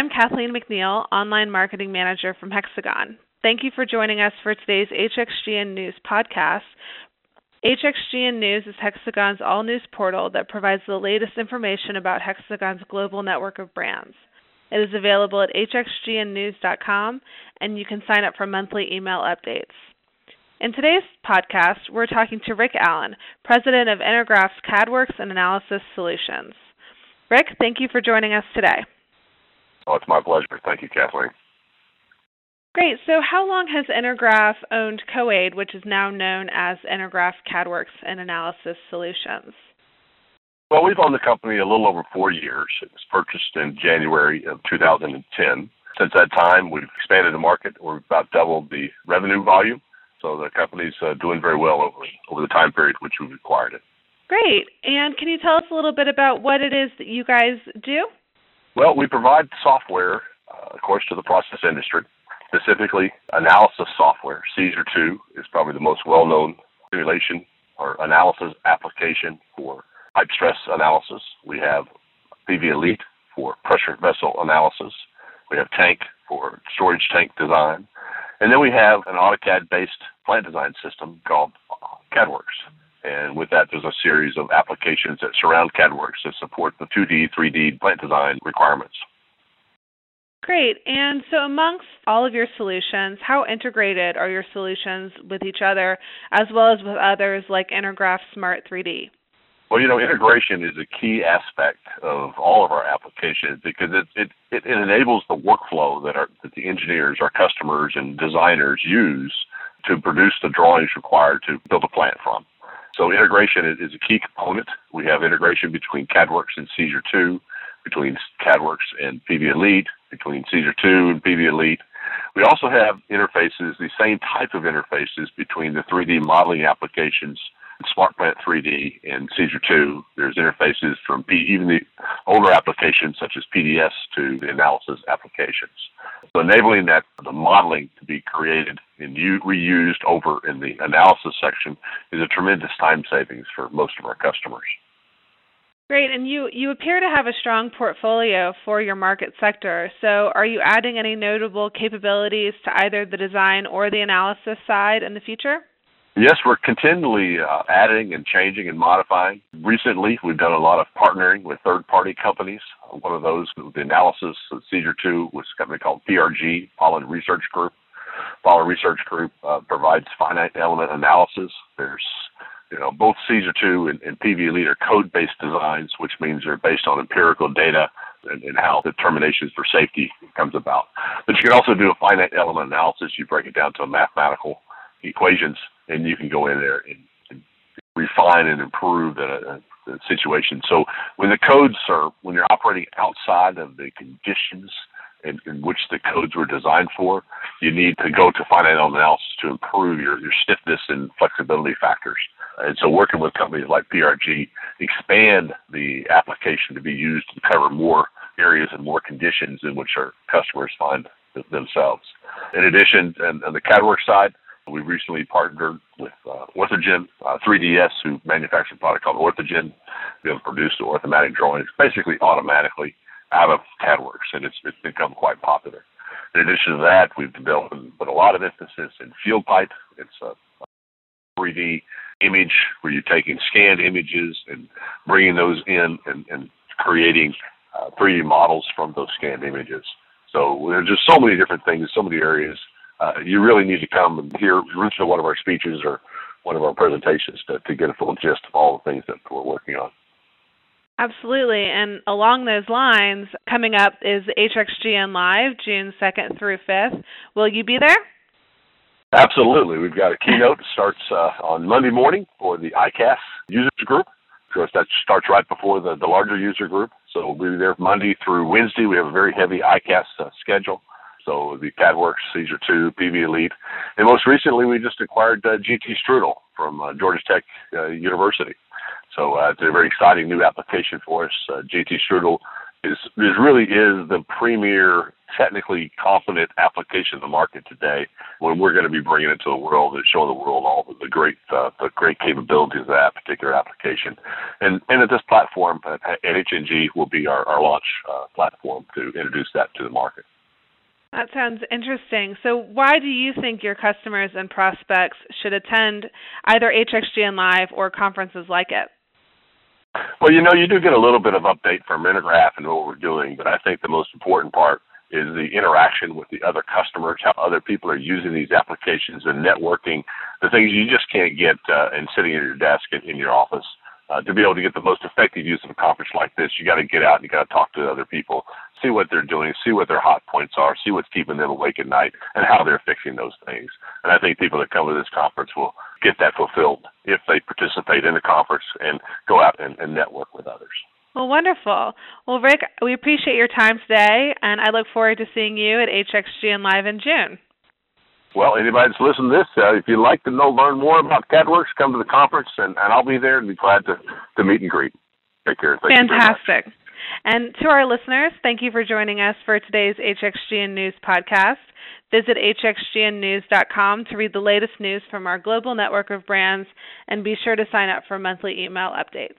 I'm Kathleen McNeil, Online Marketing Manager from Hexagon. Thank you for joining us for today's HXGN News podcast. HXGN News is Hexagon's all news portal that provides the latest information about Hexagon's global network of brands. It is available at hxgnnews.com, and you can sign up for monthly email updates. In today's podcast, we're talking to Rick Allen, President of Intergraph's CADWorx and Analysis Solutions. Rick, thank you for joining us today. Oh, it's my pleasure. Thank you, Kathleen. Great. So, how long has Intergraph owned COADE, which is now known as Intergraph CADWorx and Analysis Solutions? Well, we've owned the company a little over four years. It was purchased in January of 2010. Since that time, we've expanded the market. We've about doubled the revenue volume. So the company's uh, doing very well over over the time period which we've acquired it. Great. And can you tell us a little bit about what it is that you guys do? Well, we provide software, uh, of course, to the process industry, specifically analysis software. Caesar 2 is probably the most well known simulation or analysis application for pipe stress analysis. We have PV Elite for pressure vessel analysis. We have Tank for storage tank design. And then we have an AutoCAD based plant design system called CADWorx. And with that, there's a series of applications that surround CADWorx that support the 2D, 3D plant design requirements. Great. And so, amongst all of your solutions, how integrated are your solutions with each other as well as with others like Intergraph Smart 3D? Well, you know, integration is a key aspect of all of our applications because it it, it enables the workflow that our that the engineers, our customers, and designers use to produce the drawings required to build a plant from. So integration is a key component. We have integration between CADWorx and Caesar 2, between CADWorx and PV Elite, between Caesar 2 and PV Elite. We also have interfaces, the same type of interfaces between the 3D modeling applications SmartPlant 3D and Caesar 2. There's interfaces from P, even the older applications such as PDS to the analysis applications. So enabling that the modeling to be created and u- reused over in the analysis section is a tremendous time savings for most of our customers. Great, and you, you appear to have a strong portfolio for your market sector. So, are you adding any notable capabilities to either the design or the analysis side in the future? Yes, we're continually uh, adding and changing and modifying. Recently, we've done a lot of partnering with third-party companies. Uh, one of those, the analysis of Caesar 2, was a company called PRG, Paulin Research Group. Paulin Research Group uh, provides finite element analysis. There's, you know, both Caesar 2 and, and PV Elite are code-based designs, which means they're based on empirical data and, and how determinations for safety comes about. But you can also do a finite element analysis. You break it down to mathematical equations and you can go in there and, and refine and improve the, the situation. So when the codes are when you're operating outside of the conditions in, in, which the codes were designed for, you need to go to element analysis to improve your, your stiffness and flexibility factors. And so working with companies like PRG expand the application to be used to cover more areas and more conditions in which our customers find themselves. In addition, and on the CADWorx side, we recently partnered with uh, Orthogen uh, 3DS, who manufactures a product called Orthogen, to produce the orthomatic drawings basically automatically out of CADWorx, and it's, it's become quite popular. In addition to that, we've developed put a lot of emphasis in field pipe. It's a 3D image where you're taking scanned images and bringing those in and, and creating uh, 3D models from those scanned images. So there's just so many different things, so many areas uh, you really need to come and hear listen to one of our speeches or one of our presentations to, to get a full gist of all the things that we're working on. Absolutely. And along those lines, coming up is HXGN Live, June 2nd through 5th. Will you be there? Absolutely. We've got a keynote that starts uh, on Monday morning for the ICAS user group. Of course, that starts right before the, the larger user group. So we'll be there Monday through Wednesday. We have a very heavy ICAS uh, schedule. So the CADWorx, Caesar 2, PV Elite, and most recently we just acquired uh, GT STRUDL from uh, Georgia Tech uh, University. So uh, it's a very exciting new application for us. Uh, GT STRUDL is, is really is the premier technically competent application in the market today when we're going to be bringing it to the world and showing the world all the, great uh, the great capabilities of that particular application. And and at this platform at, at HNG will be our, our launch uh, platform to introduce that to the market. That sounds interesting. So, why do you think your customers and prospects should attend either HXGN Live or conferences like it? Well, you know, you do get a little bit of update from Intergraph and what we're doing, but I think the most important part is the interaction with the other customers, how other people are using these applications and networking, the things you just can't get uh, and sitting at your desk in, in your office. Uh, to be able to get the most effective use of a conference like this, you got to get out and you got to talk to other people, see what they're doing, see what their hot points are, see what's keeping them awake at night, and how they're fixing those things. And I think people that come to this conference will get that fulfilled if they participate in the conference and go out and, and network with others. Well, wonderful. Well, Rick, we appreciate your time today, and I look forward to seeing you at HXGN Live in June. Well, anybody that's listening to this, uh, if you'd like to know, learn more about CADWorx, come to the conference, and, and I'll be there and be glad to, to meet and greet. Take care. Thank Fantastic. And to our listeners, thank you for joining us for today's HXGN News podcast. Visit hxgnnews.com to read the latest news from our global network of brands and be sure to sign up for monthly email updates.